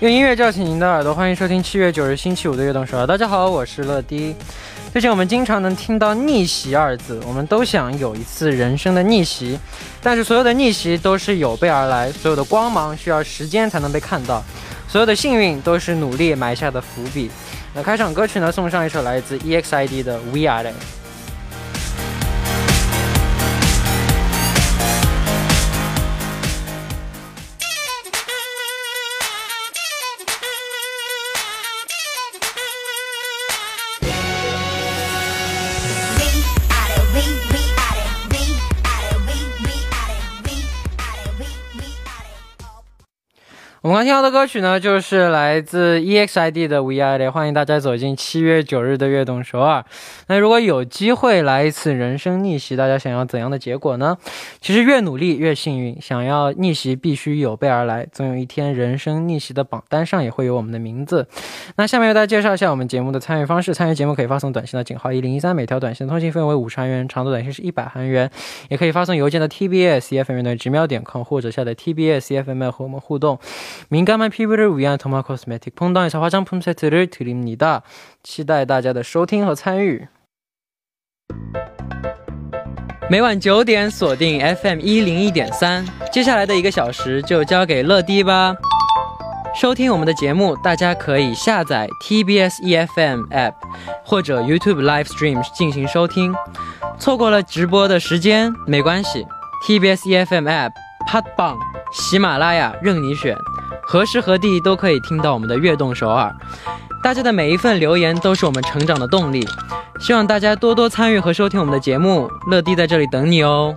用音乐叫醒您的耳朵，欢迎收听七月九日星期五的悦动首大家好，我是乐迪。最近我们经常能听到逆袭二字，我们都想有一次人生的逆袭，但是所有的逆袭都是有备而来，所有的光芒需要时间才能被看到，所有的幸运都是努力埋下的伏笔。那开场歌曲呢，送上一首来自 EXID 的 We Are。我们刚听到的歌曲呢，就是来自 EXID 的 We Are，欢迎大家走进七月九日的悦动首尔。那如果有机会来一次人生逆袭，大家想要怎样的结果呢？其实越努力越幸运，想要逆袭必须有备而来，总有一天人生逆袭的榜单上也会有我们的名字。那下面为大家介绍一下我们节目的参与方式：参与节目可以发送短信到井号一零一三，每条短信通信费为五十韩元，长度短信是一百韩元，也可以发送邮件到 TBS EFM 的直瞄点 com，或者下载 TBS EFM 和我们互动。민감한 피부를 위한 더마 코스메틱 퐁당에서 화장품 세트를 드립니다. 期待大家的收听和参与。每晚九点锁定 FM 一零一点三，接下来的一个小时就交给乐迪吧。收听我们的节目，大家可以下载 TBS EFM App 或者 YouTube Live Stream 进行收听。错过了直播的时间没关系，TBS EFM App、팟빵、喜马拉雅任你选。 何时何地都可以听到我们的悦动首尔，大家的每一份留言都是我们成长的动力，希望大家多多参与和收听我们的节目，乐迪在这里等你哦。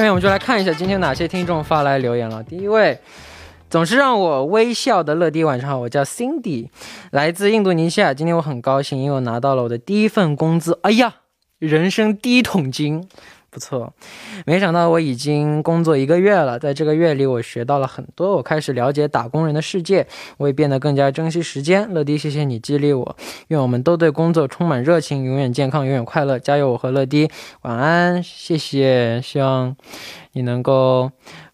下面我们就来看一下今天哪些听众发来留言了。第一位，总是让我微笑的乐迪，晚上好，我叫 Cindy，来自印度尼西亚。今天我很高兴，因为我拿到了我的第一份工资。哎呀，人生第一桶金。不错，没想到我已经工作一个月了，在这个月里我学到了很多，我开始了解打工人的世界，我也变得更加珍惜时间。乐迪，谢谢你激励我，愿我们都对工作充满热情，永远健康，永远快乐，加油！我和乐迪，晚安，谢谢，希望你能够。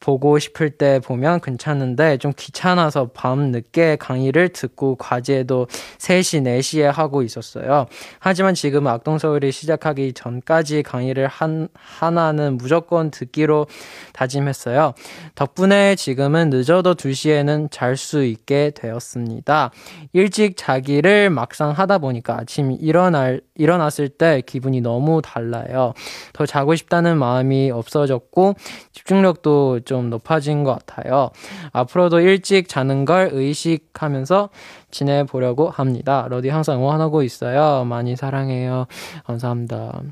보고 싶을 때 보면 괜찮은데 좀 귀찮아서 밤 늦게 강의를 듣고 과제도 3시, 4시에 하고 있었어요. 하지만 지금 악동서울이 시작하기 전까지 강의를 한, 하나는 무조건 듣기로 다짐했어요. 덕분에 지금은 늦어도 2시에는 잘 수 있게 되었습니다. 일찍 자기를 막상 하다 보니까 아침 일어날, 일어났을 때 기분이 너무 달라요. 더 자고 싶다는 마음이 없어졌고 집중력도 좀좀 높아진 것 같아요. 앞으로도 일찍 자는 걸 의식하면서 지내보려고 합니다. 러디 항상 응원하고 있어요. 많이 사랑해요. 감사합니다.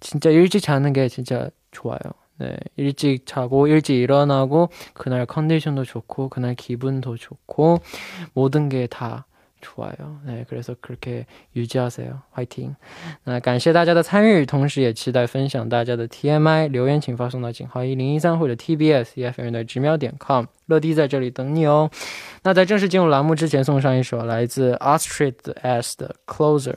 진짜 일찍 자는 게 진짜 좋아요. 네, 일찍 자고 일찍 일어나고 그날 컨디션도 좋고 그날 기분도 좋고 모든 게 다 좋아요. 네, 그래서 그렇게 유지하세요. 화이팅. 那感谢大家的参与，同时也期待分享大家的 TMI 留言，请发送到井号一零一三或者 TBS EFM 的直瞄点 com，乐迪在这里等你哦。那在正式进入栏目之前，送上一首来自 Astrid S 的 Closer。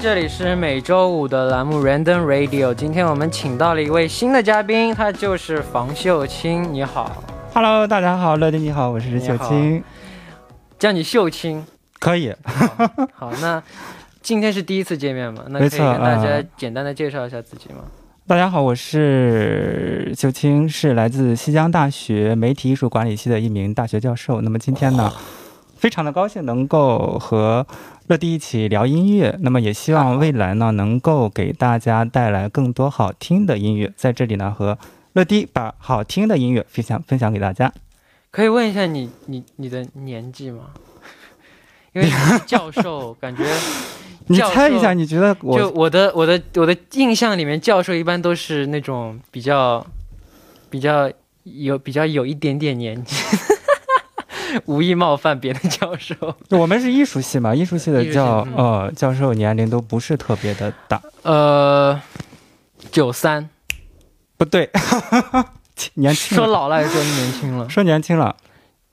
这里是每周五的栏目 Random Radio。今天我们请到了一位新的嘉宾，他就是房秀清。你好，Hello，大家好，乐迪你好，我是秀清，叫你秀清可以。好，那今天是第一次见面嘛？那可以跟大家简单的介绍一下自己吗？大家好，我是秀清，是来自西江大学媒体艺术管理系的一名大学教授。那么今天呢，非常的高兴能够和乐迪一起聊音乐。那么也希望未来呢，能够给大家带来更多好听的音乐。在这里呢，和乐迪把好听的音乐分享分享给大家。可以问一下你你你的年纪吗？因为教授感觉。你猜一下，你觉得我就我的我的我的印象里面，教授一般都是那种比较比较有比较有一点点年纪，无意冒犯别的教授。我们是艺术系嘛，艺术系的教呃教授年龄都不是特别的大。呃，九三，不对，年轻。说老了还是说年轻了？说年轻了。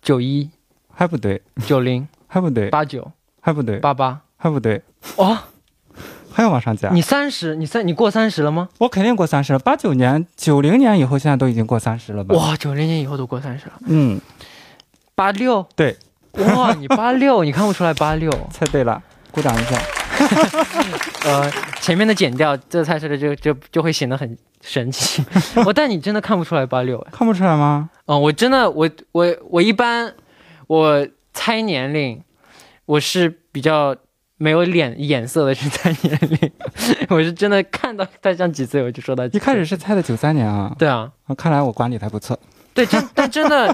九一，还不对。九零，还不对。八九，还不对。八八。还不对哦，还要往上加。你三十，你三，你过三十了吗？我肯定过三十了。八九年、九零年以后，现在都已经过三十了吧？哇，九零年以后都过三十了。嗯，八六，对。哇，你八六，你看不出来八六？猜对了，鼓掌一下。呃，前面的剪掉，这猜出来就就就会显得很神奇。我但你真的看不出来八六？看不出来吗？嗯，我真的，我我我一般我猜年龄，我是比较。没有脸眼色的去猜年龄，我是真的看到他像几岁我就说他。一开始是猜的九三年啊。对啊，看来我管理的还不错。对，真但真的，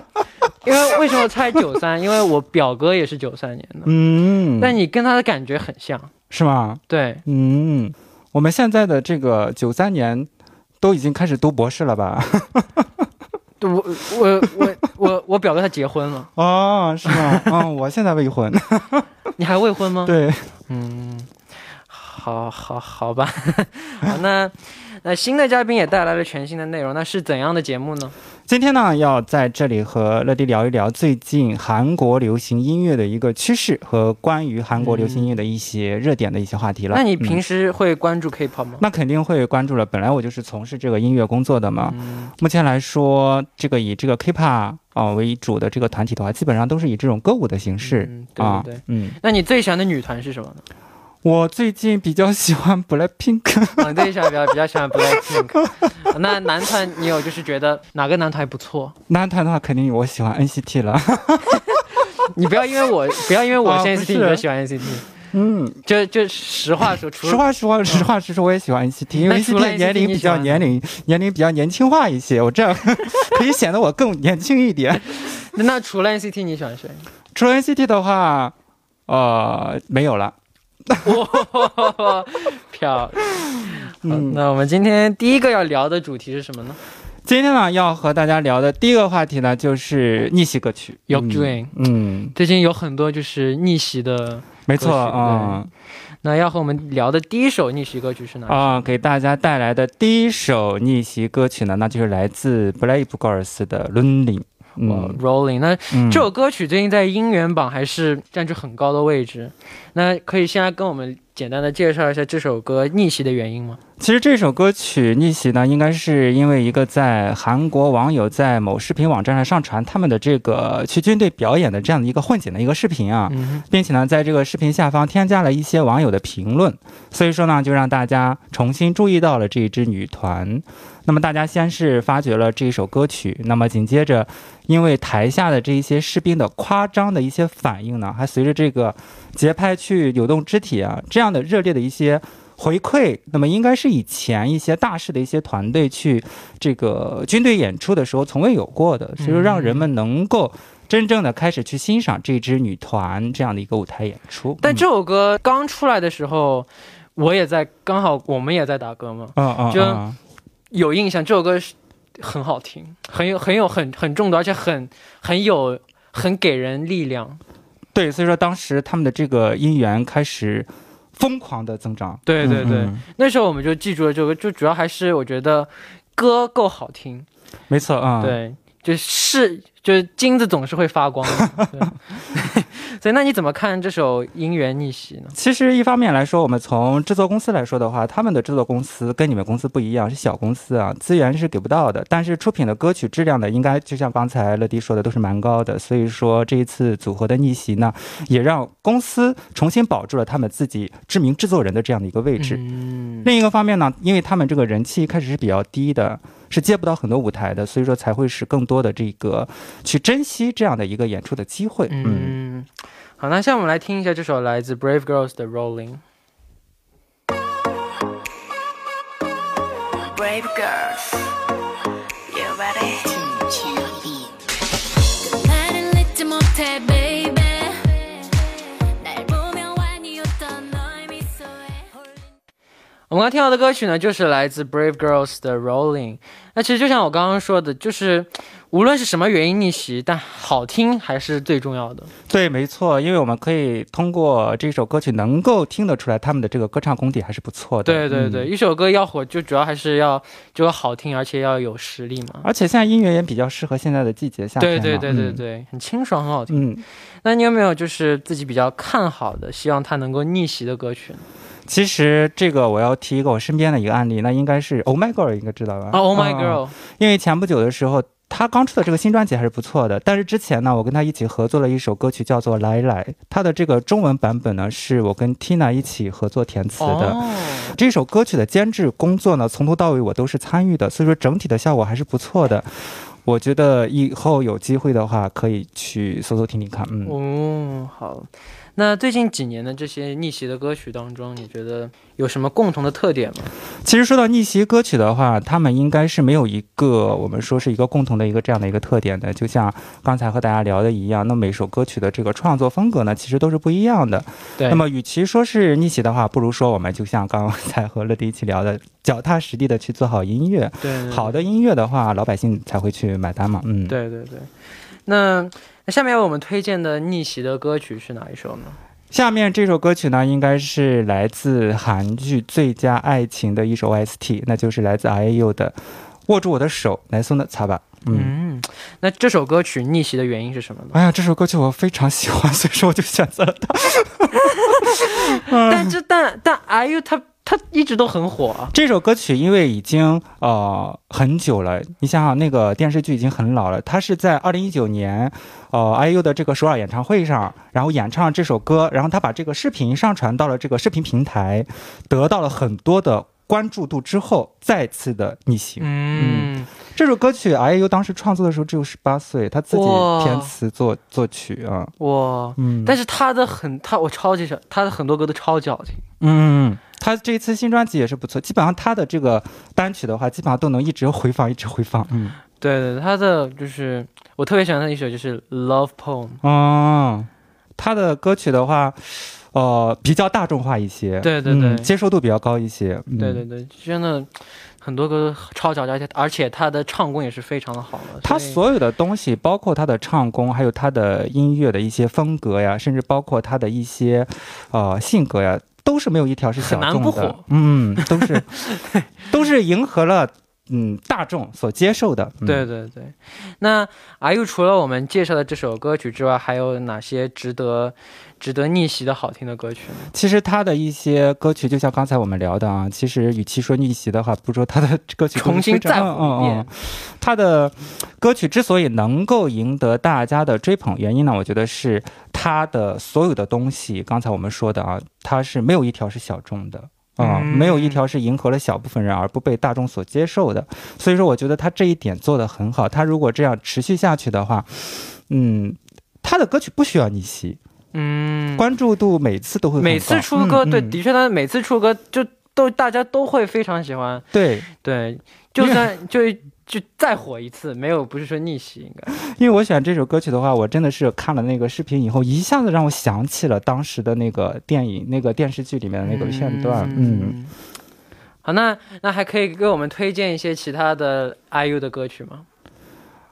因为为什么猜九三？因为我表哥也是九三年的。嗯。但你跟他的感觉很像，是吗？对。嗯，我们现在的这个九三年都已经开始读博士了吧？我我我我我表哥他结婚了。哦，是吗？嗯，我现在未婚。你还未婚吗？对，嗯，好，好，好吧，好，那那新的嘉宾也带来了全新的内容，那是怎样的节目呢？今天呢，要在这里和乐迪聊一聊最近韩国流行音乐的一个趋势和关于韩国流行音乐的一些热点的一些话题了。那你平时会关注 K-pop 吗？那肯定会关注了，本来我就是从事这个音乐工作的嘛。目前来说，这个以这个 K-pop 啊为主的这个团体的话，基本上都是以这种歌舞的形式啊。对，嗯。那你最喜欢的女团是什么呢？我最近比较喜欢 Blackpink，我最近比较比较喜欢 Blackpink。那男团你有就是觉得哪个男团不错？男团的话肯定我喜欢 NCT 了。你不要因为我不要因为我是 NCT 你就喜欢 NCT。嗯，就就实话说，实话实话实话实说，我也喜欢 NCT，因为 NCT 年龄比较年龄年龄比较年轻化一些，我这样 可以显得我更年轻一点。那除了 NCT 你喜欢谁？除了 NCT 的话，呃，没有了。哇，漂亮！嗯，那我们今天第一个要聊的主题是什么呢？今天呢，要和大家聊的第一个话题呢，就是逆袭歌曲。有 Dream，嗯，最近有很多就是逆袭的，没错啊。那要和我们聊的第一首逆袭歌曲是哪？啊，给大家带来的第一首逆袭歌曲呢，那就是来自 Brave Girls 的《Lonely》。嗯，Rolling，那这首歌曲最近在音源榜还是占据很高的位置。那可以先来跟我们简单的介绍一下这首歌逆袭的原因吗？其实这首歌曲逆袭呢，应该是因为一个在韩国网友在某视频网站上上传他们的这个去军队表演的这样的一个混剪的一个视频啊，并且呢，在这个视频下方添加了一些网友的评论，所以说呢，就让大家重新注意到了这一支女团。那么大家先是发掘了这一首歌曲，那么紧接着，因为台下的这一些士兵的夸张的一些反应呢，还随着这个节拍去扭动肢体啊，这样的热烈的一些。回馈，那么应该是以前一些大势的一些团队去这个军队演出的时候从未有过的，所以说让人们能够真正的开始去欣赏这支女团这样的一个舞台演出。但这首歌刚出来的时候，我也在，刚好我们也在打歌嘛，嗯嗯，就有印象，这首歌是很好听，很有很有很很重的，而且很很有很给人力量。对，所以说当时他们的这个音源开始。疯狂的增长，对对对，那时候我们就记住了这个，就主要还是我觉得歌够好听，没错啊，对，就是就是金子总是会发光的。所以，那你怎么看这首《姻缘逆袭》呢？其实，一方面来说，我们从制作公司来说的话，他们的制作公司跟你们公司不一样，是小公司啊，资源是给不到的。但是，出品的歌曲质量呢，应该就像刚才乐迪说的，都是蛮高的。所以说，这一次组合的逆袭呢，也让公司重新保住了他们自己知名制作人的这样的一个位置。嗯。另一个方面呢，因为他们这个人气一开始是比较低的。是接不到很多舞台的，所以说才会使更多的这个去珍惜这样的一个演出的机会。嗯，好，那现在我们来听一下这首来自 Brave Girls 的 Rolling。Brave Girls。我们刚听到的歌曲呢，就是来自 Brave Girls 的 Rolling。那其实就像我刚刚说的，就是无论是什么原因逆袭，但好听还是最重要的。对，没错，因为我们可以通过这首歌曲能够听得出来，他们的这个歌唱功底还是不错的。对对对，一首歌要火，就主要还是要就要好听，而且要有实力嘛。而且现在音乐也比较适合现在的季节，夏天。对对对对对，很清爽，很好听。嗯，那你有没有就是自己比较看好的，希望它能够逆袭的歌曲呢？其实这个我要提一个我身边的一个案例，那应该是 Oh My Girl，应该知道吧？啊，Oh My Girl，因为前不久的时候，他刚出的这个新专辑还是不错的。但是之前呢，我跟他一起合作了一首歌曲，叫做《来来》，他的这个中文版本呢，是我跟 Tina 一起合作填词的。这首歌曲的监制工作呢，从头到尾我都是参与的，所以说整体的效果还是不错的。我觉得以后有机会的话，可以去搜搜听听看。嗯，哦，好。那最近几年的这些逆袭的歌曲当中，你觉得有什么共同的特点吗？其实说到逆袭歌曲的话，他们应该是没有一个我们说是一个共同的一个这样的一个特点的。就像刚才和大家聊的一样，那每首歌曲的这个创作风格呢，其实都是不一样的。对。那么与其说是逆袭的话，不如说我们就像刚才和乐迪一起聊的，脚踏实地的去做好音乐。对。好的音乐的话，老百姓才会去买单嘛。嗯。对对对。那。那下面我们推荐的逆袭的歌曲是哪一首呢？下面这首歌曲呢，应该是来自韩剧《最佳爱情》的一首 OST，那就是来自 IU 的《握住我的手》，来送的擦吧。嗯，那这首歌曲逆袭的原因是什么呢？哎呀，这首歌曲我非常喜欢，所以说我就选择了它。但这但但 IU 他。他一直都很火啊！这首歌曲因为已经呃很久了，你想想那个电视剧已经很老了。他是在二零一九年，呃，IU 的这个首尔演唱会上，然后演唱这首歌，然后他把这个视频上传到了这个视频平台，得到了很多的关注度之后，再次的逆袭。嗯，这首歌曲 IU 当时创作的时候只有十八岁，他自己填词作作曲啊。哇，嗯，但是他的很他我超级喜欢他的很多歌都超矫情。嗯。他这一次新专辑也是不错，基本上他的这个单曲的话，基本上都能一直回放，一直回放。嗯，对对，他的就是我特别喜欢的一首就是《Love Poem》。嗯，他的歌曲的话，呃，比较大众化一些，对对对，接受度比较高一些。对对对，真的很多歌超矫情，而且而且他的唱功也是非常的好的。他所有的东西，包括他的唱功，还有他的音乐的一些风格呀，甚至包括他的一些呃性格呀。都是没有一条是小众的，嗯，都是，都是迎合了嗯大众所接受的。对对对，那阿 U 除了我们介绍的这首歌曲之外，还有哪些值得？值得逆袭的好听的歌曲，其实他的一些歌曲，就像刚才我们聊的啊，其实与其说逆袭的话，不如说他的歌曲重新再火一遍。他的歌曲之所以能够赢得大家的追捧，原因呢，我觉得是他的所有的东西，刚才我们说的啊，他是没有一条是小众的啊，没有一条是迎合了小部分人而不被大众所接受的。所以说，我觉得他这一点做得很好。他如果这样持续下去的话，嗯，他的歌曲不需要逆袭。嗯，关注度每次都会每次出歌，对，的确他每次出歌就都大家都会非常喜欢。对对，就算 就就再火一次，没有不是说逆袭应该。因为我选这首歌曲的话，我真的是看了那个视频以后，一下子让我想起了当时的那个电影、那个电视剧里面的那个片段。嗯，好，那那还可以给我们推荐一些其他的 IU 的歌曲吗？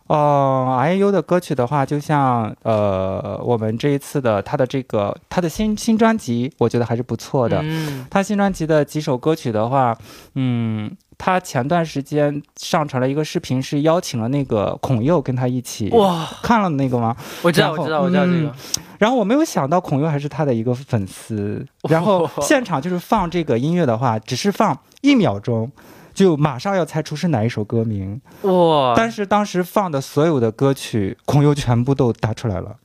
哦，IU 的歌曲的话，就像呃，我们这一次的他的这个他的新新专辑，我觉得还是不错的。嗯，他新专辑的几首歌曲的话，嗯，他前段时间上传了一个视频，是邀请了那个孔佑跟他一起。哇，看了那个吗？我知道，我知道，我知道这个嗯。然后我没有想到孔佑还是他的一个粉丝，然后现场就是放这个音乐的话，只是放一秒钟。就马上要猜出是哪一首歌名，哇，但是当时放的所有的歌曲，孔佑全部都答出来了。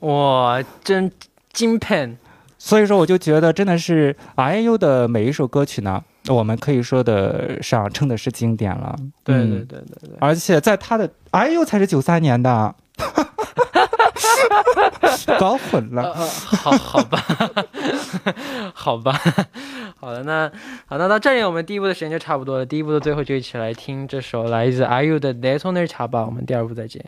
哇，真精品。所以说，我就觉得真的是 IU 的每一首歌曲呢，我们可以说得上称的是经典了。嗯对对对对对。而且在他的 IU 才是九三年的，搞混呃了。呃，好好吧，好吧，好的，那好，那到这里我们第一部的时间就差不多了。第一部的最后，就一起来听这首来自阿 U 的《Let's Never Change》吧。我们第二部再见。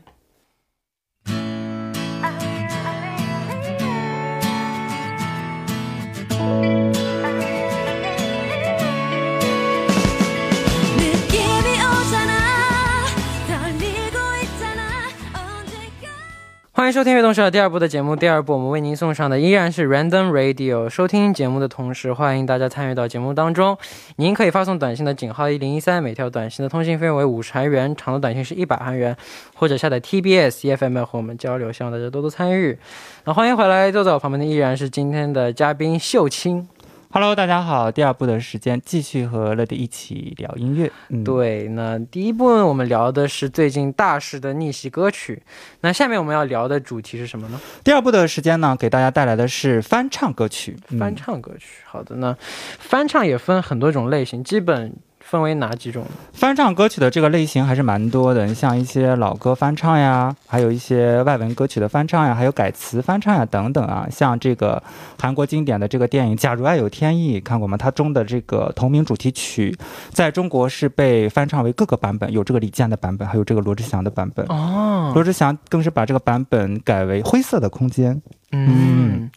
欢迎收听《悦动社》第二部的节目。第二部我们为您送上的依然是 Random Radio。收听节目的同时，欢迎大家参与到节目当中。您可以发送短信的井号一零一三，每条短信的通信费用为五十韩元，长的短信是一百韩元，或者下载 TBS EFM 和我们交流。希望大家多多参与。那欢迎回来，坐在我旁边的依然是今天的嘉宾秀清。Hello，大家好，第二部的时间继续和乐迪一起聊音乐。嗯，对，那第一部分我们聊的是最近大势的逆袭歌曲。那下面我们要聊的主题是什么呢？第二部的时间呢，给大家带来的是翻唱歌曲。嗯翻唱歌曲。好的，呢翻唱也分很多种类型，基本分为哪几种？翻唱歌曲的这个类型还是蛮多的，你像一些老歌翻唱呀，还有一些外文歌曲的翻唱呀，还有改词翻唱呀等等啊。像这个韩国经典的这个电影《假如爱有天意》，看过吗？它中的这个同名主题曲，在中国是被翻唱为各个版本，有这个李健的版本，还有这个罗志祥的版本。哦，罗志祥更是把这个版本改为《灰色的空间》。嗯。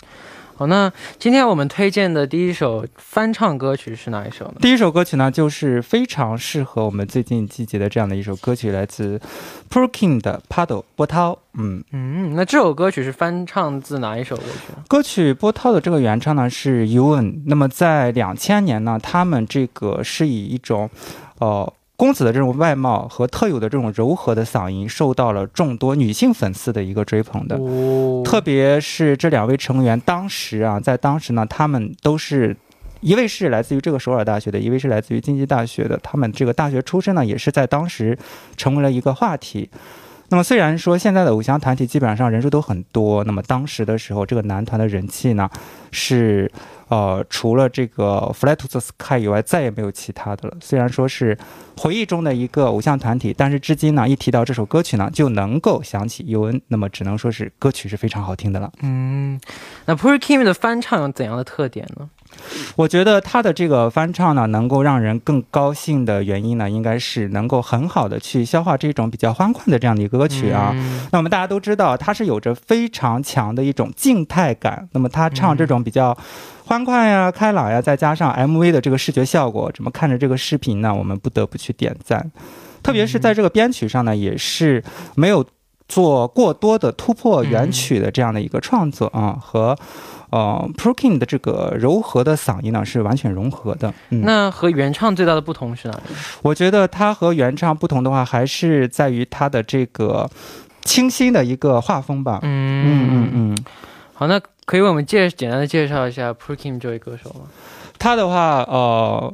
好，那今天我们推荐的第一首翻唱歌曲是哪一首呢？第一首歌曲呢，就是非常适合我们最近季节的这样的一首歌曲，来自 Purkin 的《Paddle 波涛》。嗯。嗯，那这首歌曲是翻唱自哪一首歌曲？歌曲波涛的这个原唱呢是 Yuan，那么在两千年呢，他们这个是以一种，呃。公子的这种外貌和特有的这种柔和的嗓音，受到了众多女性粉丝的一个追捧的。哦，特别是这两位成员，当时啊，在当时呢，他们都是一位是来自于这个首尔大学的，一位是来自于经济大学的。他们这个大学出身呢，也是在当时成为了一个话题。那么虽然说现在的偶像团体基本上人数都很多，那么当时的时候，这个男团的人气呢是。呃，除了这个 Fly to the Sky 以外，再也没有其他的了。虽然说是回忆中的一个偶像团体，但是至今呢，一提到这首歌曲呢，就能够想起 UN。那么只能说是歌曲是非常好听的了。嗯，那 p u r Kim 的翻唱有怎样的特点呢？我觉得他的这个翻唱呢，能够让人更高兴的原因呢，应该是能够很好的去消化这种比较欢快的这样的一个歌曲啊。嗯那我们大家都知道，他是有着非常强的一种静态感。那么他唱这种比较欢快呀、开朗呀，再加上 MV 的这个视觉效果，怎么看着这个视频呢？我们不得不去点赞。特别是在这个编曲上呢，也是没有做过多的突破原曲的这样的一个创作啊，和呃 Prokin 的这个柔和的嗓音呢是完全融合的。嗯，那和原唱最大的不同是哪里？我觉得它和原唱不同的话，还是在于它的这个清新的一个画风吧。嗯嗯嗯嗯，好，那可以为我们介简单的介绍一下 prokim 这位歌手吗？他的话，呃，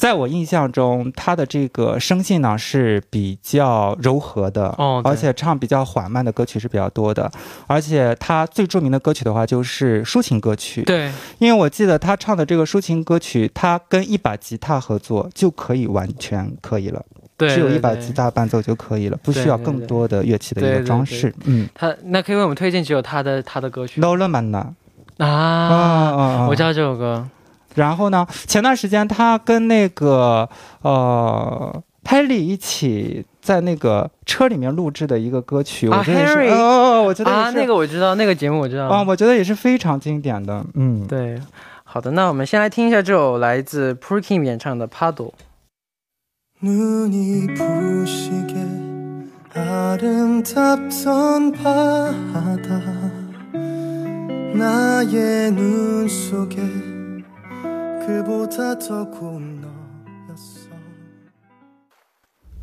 在我印象中，他的这个声线呢是比较柔和的，哦对而且唱比较缓慢的歌曲是比较多的，而且他最著名的歌曲的话就是抒情歌曲，对，因为我记得他唱的这个抒情歌曲，他跟一把吉他合作就可以完全可以了，对，只有一把吉。他伴奏就可以了，不需要更多的乐器的一个装饰。嗯他那可以为我们推荐几首他的他的歌曲 a m a n 啊啊？啊啊！我知道这首歌。然后呢，前段时间他跟那个呃 Haley 一起在那个车里面录制的一个歌曲，啊我觉得也是 Harry 哦哦，哦我觉得也啊，是那个我知道，那个节目我知道。啊，我觉得也是非常经典的。嗯，对，好的，那我们先来听一下这首来自 p u r Kim 演唱的《Paddle》。 눈이 부시게 아름답던 바다 나의 눈 속에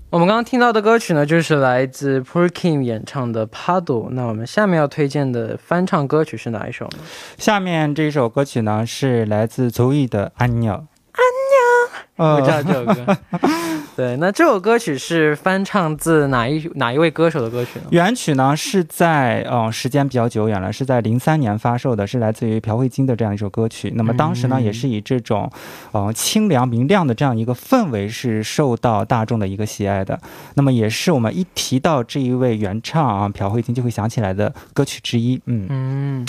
我们刚刚听到的歌曲呢，就是来自 Poor Kim 演唱的《Paddle》。那我们下面要推荐的翻唱歌曲是哪一首呢？下面这首歌曲呢是来自足以的《安鸟》。我知道呃，这首歌。对，那这首歌曲是翻唱自哪一哪一位歌手的歌曲呢？原曲呢是在呃时间比较久远了，是在零三年发售的，是来自于朴慧晶的这样一首歌曲。那么当时呢，嗯也是以这种呃清凉明亮的这样一个氛围是受到大众的一个喜爱的。那么也是我们一提到这一位原唱啊朴慧晶就会想起来的歌曲之一。嗯。嗯，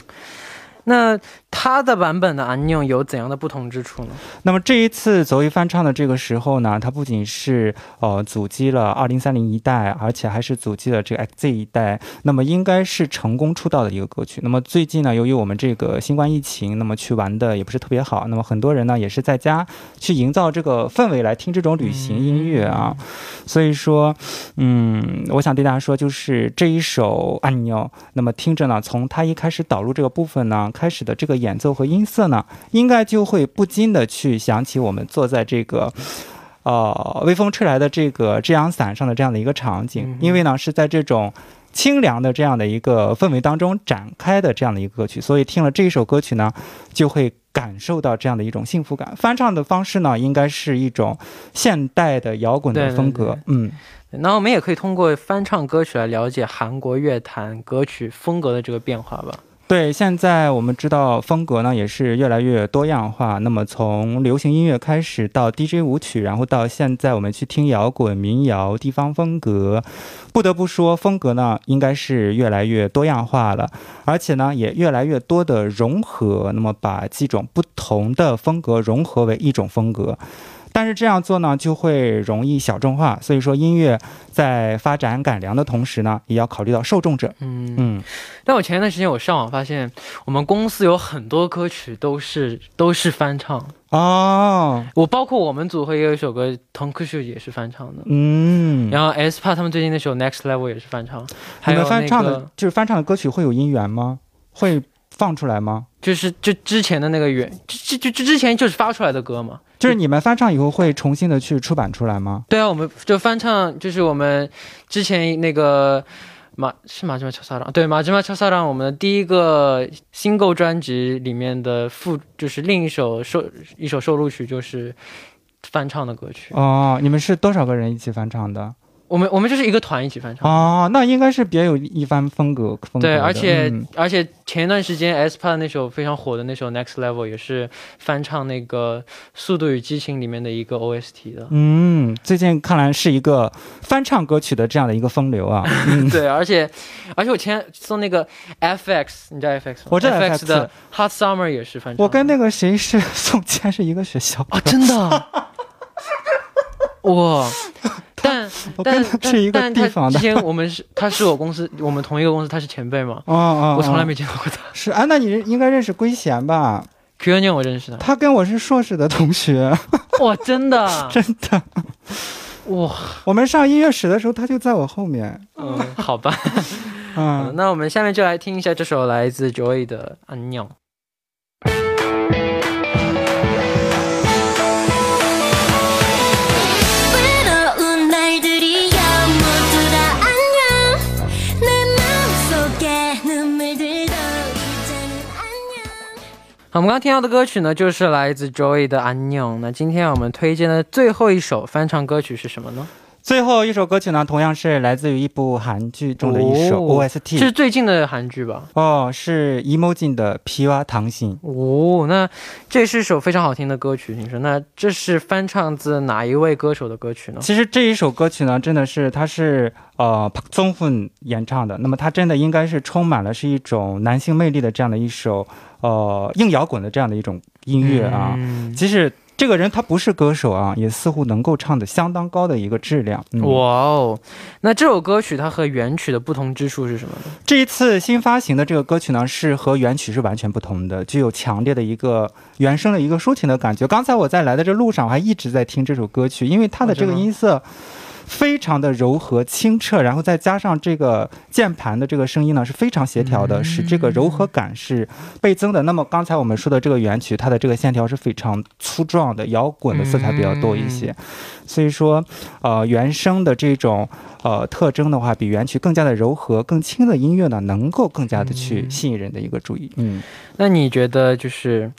那它的版本的《安妞》有怎样的不同之处呢？那么这一次走一翻唱的这个时候呢，它不仅是呃阻击了二零三零一代，而且还是阻击了这个 XZ 一代，那么应该是成功出道的一个歌曲。那么最近呢，由于我们这个新冠疫情，那么去玩的也不是特别好，那么很多人呢也是在家去营造这个氛围来听这种旅行音乐啊。所以说，嗯，我想对大家说，就是这一首《安妞》，那么听着呢，从它一开始导入这个部分呢，开始的这个演奏和音色呢，应该就会不禁的去想起我们坐在这个。呃，微风吹来的这个遮阳伞上的这样的一个场景，因为呢是在这种清凉的这样的一个氛围当中展开的这样的一个歌曲，所以听了这一首歌曲呢，就会感受到这样的一种幸福感。翻唱的方式呢，应该是一种现代的摇滚的对对风格，嗯。那我们也可以通过翻唱歌曲来了解韩国乐坛歌曲风格的这个变化吧。对，现在我们知道风格呢也是越来越多样化。那么从流行音乐开始到 DJ 舞曲，然后到现在我们去听摇滚、民谣、地方风格，不得不说风格呢应该是越来越多样化了，而且呢也越来越多的融合，那么把几种不同的风格融合为一种风格。但是这样做呢，就会容易小众化，所以说音乐在发展改良的同时呢，也要考虑到受众者。嗯，嗯，但我前一段时间我上网发现，我们公司有很多歌曲都是都是翻唱。哦，我包括我们组合也有一首歌，同科秀也是翻唱的。嗯，然后 S p a 他们最近那首 Next Level 也是翻唱，还你有那们翻唱的就是翻唱的歌曲会有音源吗？会放出来吗？就是就之前的那个原，就就就之前就是发出来的歌嘛。就是你们翻唱以后会重新的去出版出来吗？对啊，我们就翻唱，就是我们之前那个马是马吉马乔萨朗，对马吉马乔萨朗，我们的第一个新购专辑里面的副，就是另一首收一首收录曲，就是翻唱的歌曲。哦，你们是多少个人一起翻唱的？我们我们就是一个团一起翻唱。哦，那应该是别有一番风格风格对，而且、嗯而且前一段时间 S p a 那首非常火的那首 Next Level 也是翻唱那个《速度与激情》里面的一个 OST 的。嗯，最近看来是一个翻唱歌曲的这样的一个风流啊。嗯，对，而且而且我前送那个 FX，你知道 FX 吗？我知道 FX 的 Hot Summer 也是翻唱。我跟那个谁是宋茜是一个学校，哦，真的，哇！但我跟但他是一个地方的之。前我们是他是我公司我们同一个公司，他是前辈嘛，哦哦，我从来哦没见到过他。是啊，那你认应该认识圭贤吧？Q 年我认识的，他跟我是硕士的同学，哇，真的，真的。哇，我们上音乐史的时候，他就在我后面。嗯，好吧。嗯，嗯，那我们下面就来听一下这首来自 Joy 的《安鸟》。我们刚刚听到的歌曲呢，就是来自 Joy 的《安鸟》。那今天我们推荐的最后一首翻唱歌曲是什么呢？最后一首歌曲呢，同样是来自于一部韩剧中的一首哦 OST。是最近的韩剧吧？哦，是 Emojin 的《皮娃糖心》。哦，那这是一首非常好听的歌曲，听说。那这是翻唱自哪一位歌手的歌曲呢？其实这一首歌曲呢，真的是它是呃 Jong Hoon 演唱的。那么它真的应该是充满了是一种男性魅力的这样的一首呃硬摇滚的这样的一种音乐啊。嗯即使这个人他不是歌手啊，也似乎能够唱的相当高的一个质量。嗯、哇哦，那这首歌曲它和原曲的不同之处是什么呢？这一次新发行的这个歌曲呢，是和原曲是完全不同的，具有强烈的一个原声的一个抒情的感觉。刚才我在来的这路上，我还一直在听这首歌曲，因为它的这个音色非常的柔和清澈，然后再加上这个键盘的这个声音呢是非常协调的，使这个柔和感是倍增的。那么刚才我们说的这个原曲，它的这个线条是非常粗壮的，摇滚的色彩比较多一些，所以说，呃，原声的这种呃特征的话，比原曲更加的柔和、更轻的音乐呢，能够更加的去吸引人的一个注意。嗯，那你觉得就是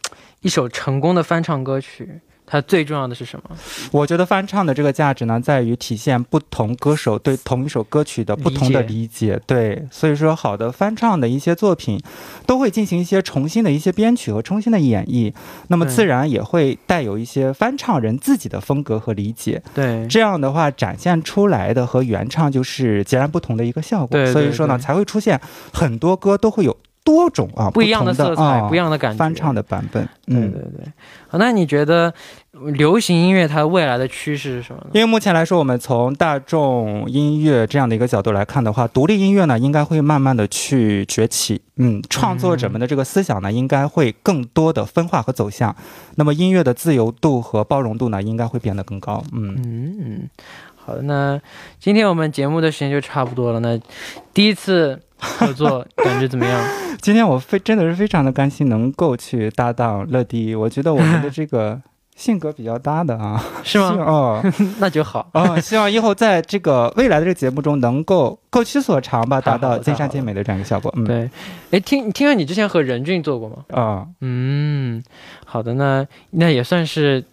一首成功的翻唱歌曲，它最重要的是什么？我觉得翻唱的这个价值呢，在于体现不同歌手对同一首歌曲的不同的理解。对，所以说好的翻唱的一些作品，都会进行一些重新的一些编曲和重新的演绎，那么自然也会带有一些翻唱人自己的风格和理解。对，这样的话，展现出来的和原唱就是截然不同的一个效果。对对所以说呢，才会出现很多歌都会有多种啊不一样的色彩，啊不一样的感觉。翻唱的版本。对嗯，对对。好，那你觉得流行音乐它未来的趋势是什么呢？因为目前来说，我们从大众音乐这样的一个角度来看的话，独立音乐呢应该会慢慢的去崛起。嗯，创作者们的这个思想呢，应该会更多的分化和走向。那么音乐的自由度和包容度呢，应该会变得更高。嗯，嗯嗯。好的，那今天我们节目的时间就差不多了。那第一次合作 感觉怎么样？今天我非真的是非常的甘心能够去搭档乐迪，我觉得我们的这个性格比较搭的啊，是吗？哦 那就好。哦，希望以后在这个未来的这个节目中能够各取所长吧，达到尽善尽美的这样一个效果。嗯，对，哎，听听说你之前和任俊做过吗？啊、嗯，好的，那那也算是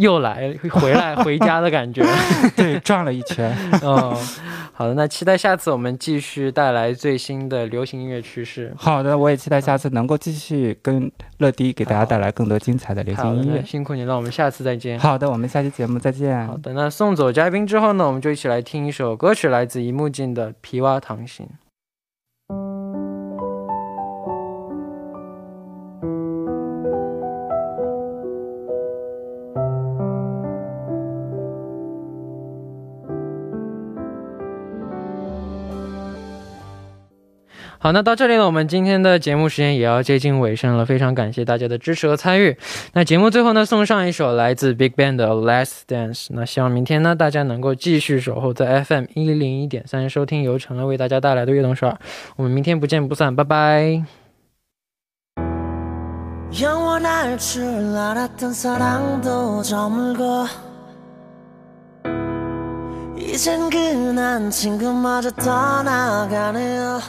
又来回来 回家的感觉。对，转了一圈。嗯，好的，那期待下次我们继续带来最新的流行音乐趋势。好的，我也期待下次能够继续跟乐迪给大家带来更多精彩的流，行音乐。辛苦你了，我们下次再见。好的，我们下期节目再见。好的，那送走嘉宾之后呢，我们就一起来听一首歌曲，来自一木镜的《皮蛙糖心》。好，那到这里呢，我们今天的节目时间也要接近尾声了，非常感谢大家的支持和参与。那节目最后呢，送上一首来自 Big Bang 的《Last Dance》。那希望明天呢，大家能够继续守候在 FM 一零一点三，收听由陈乐为大家带来的悦动首尔。我们明天不见不散，拜拜。 영원할 줄 알았던 사랑도 저물고 이젠 그난 친구마저 떠나가네요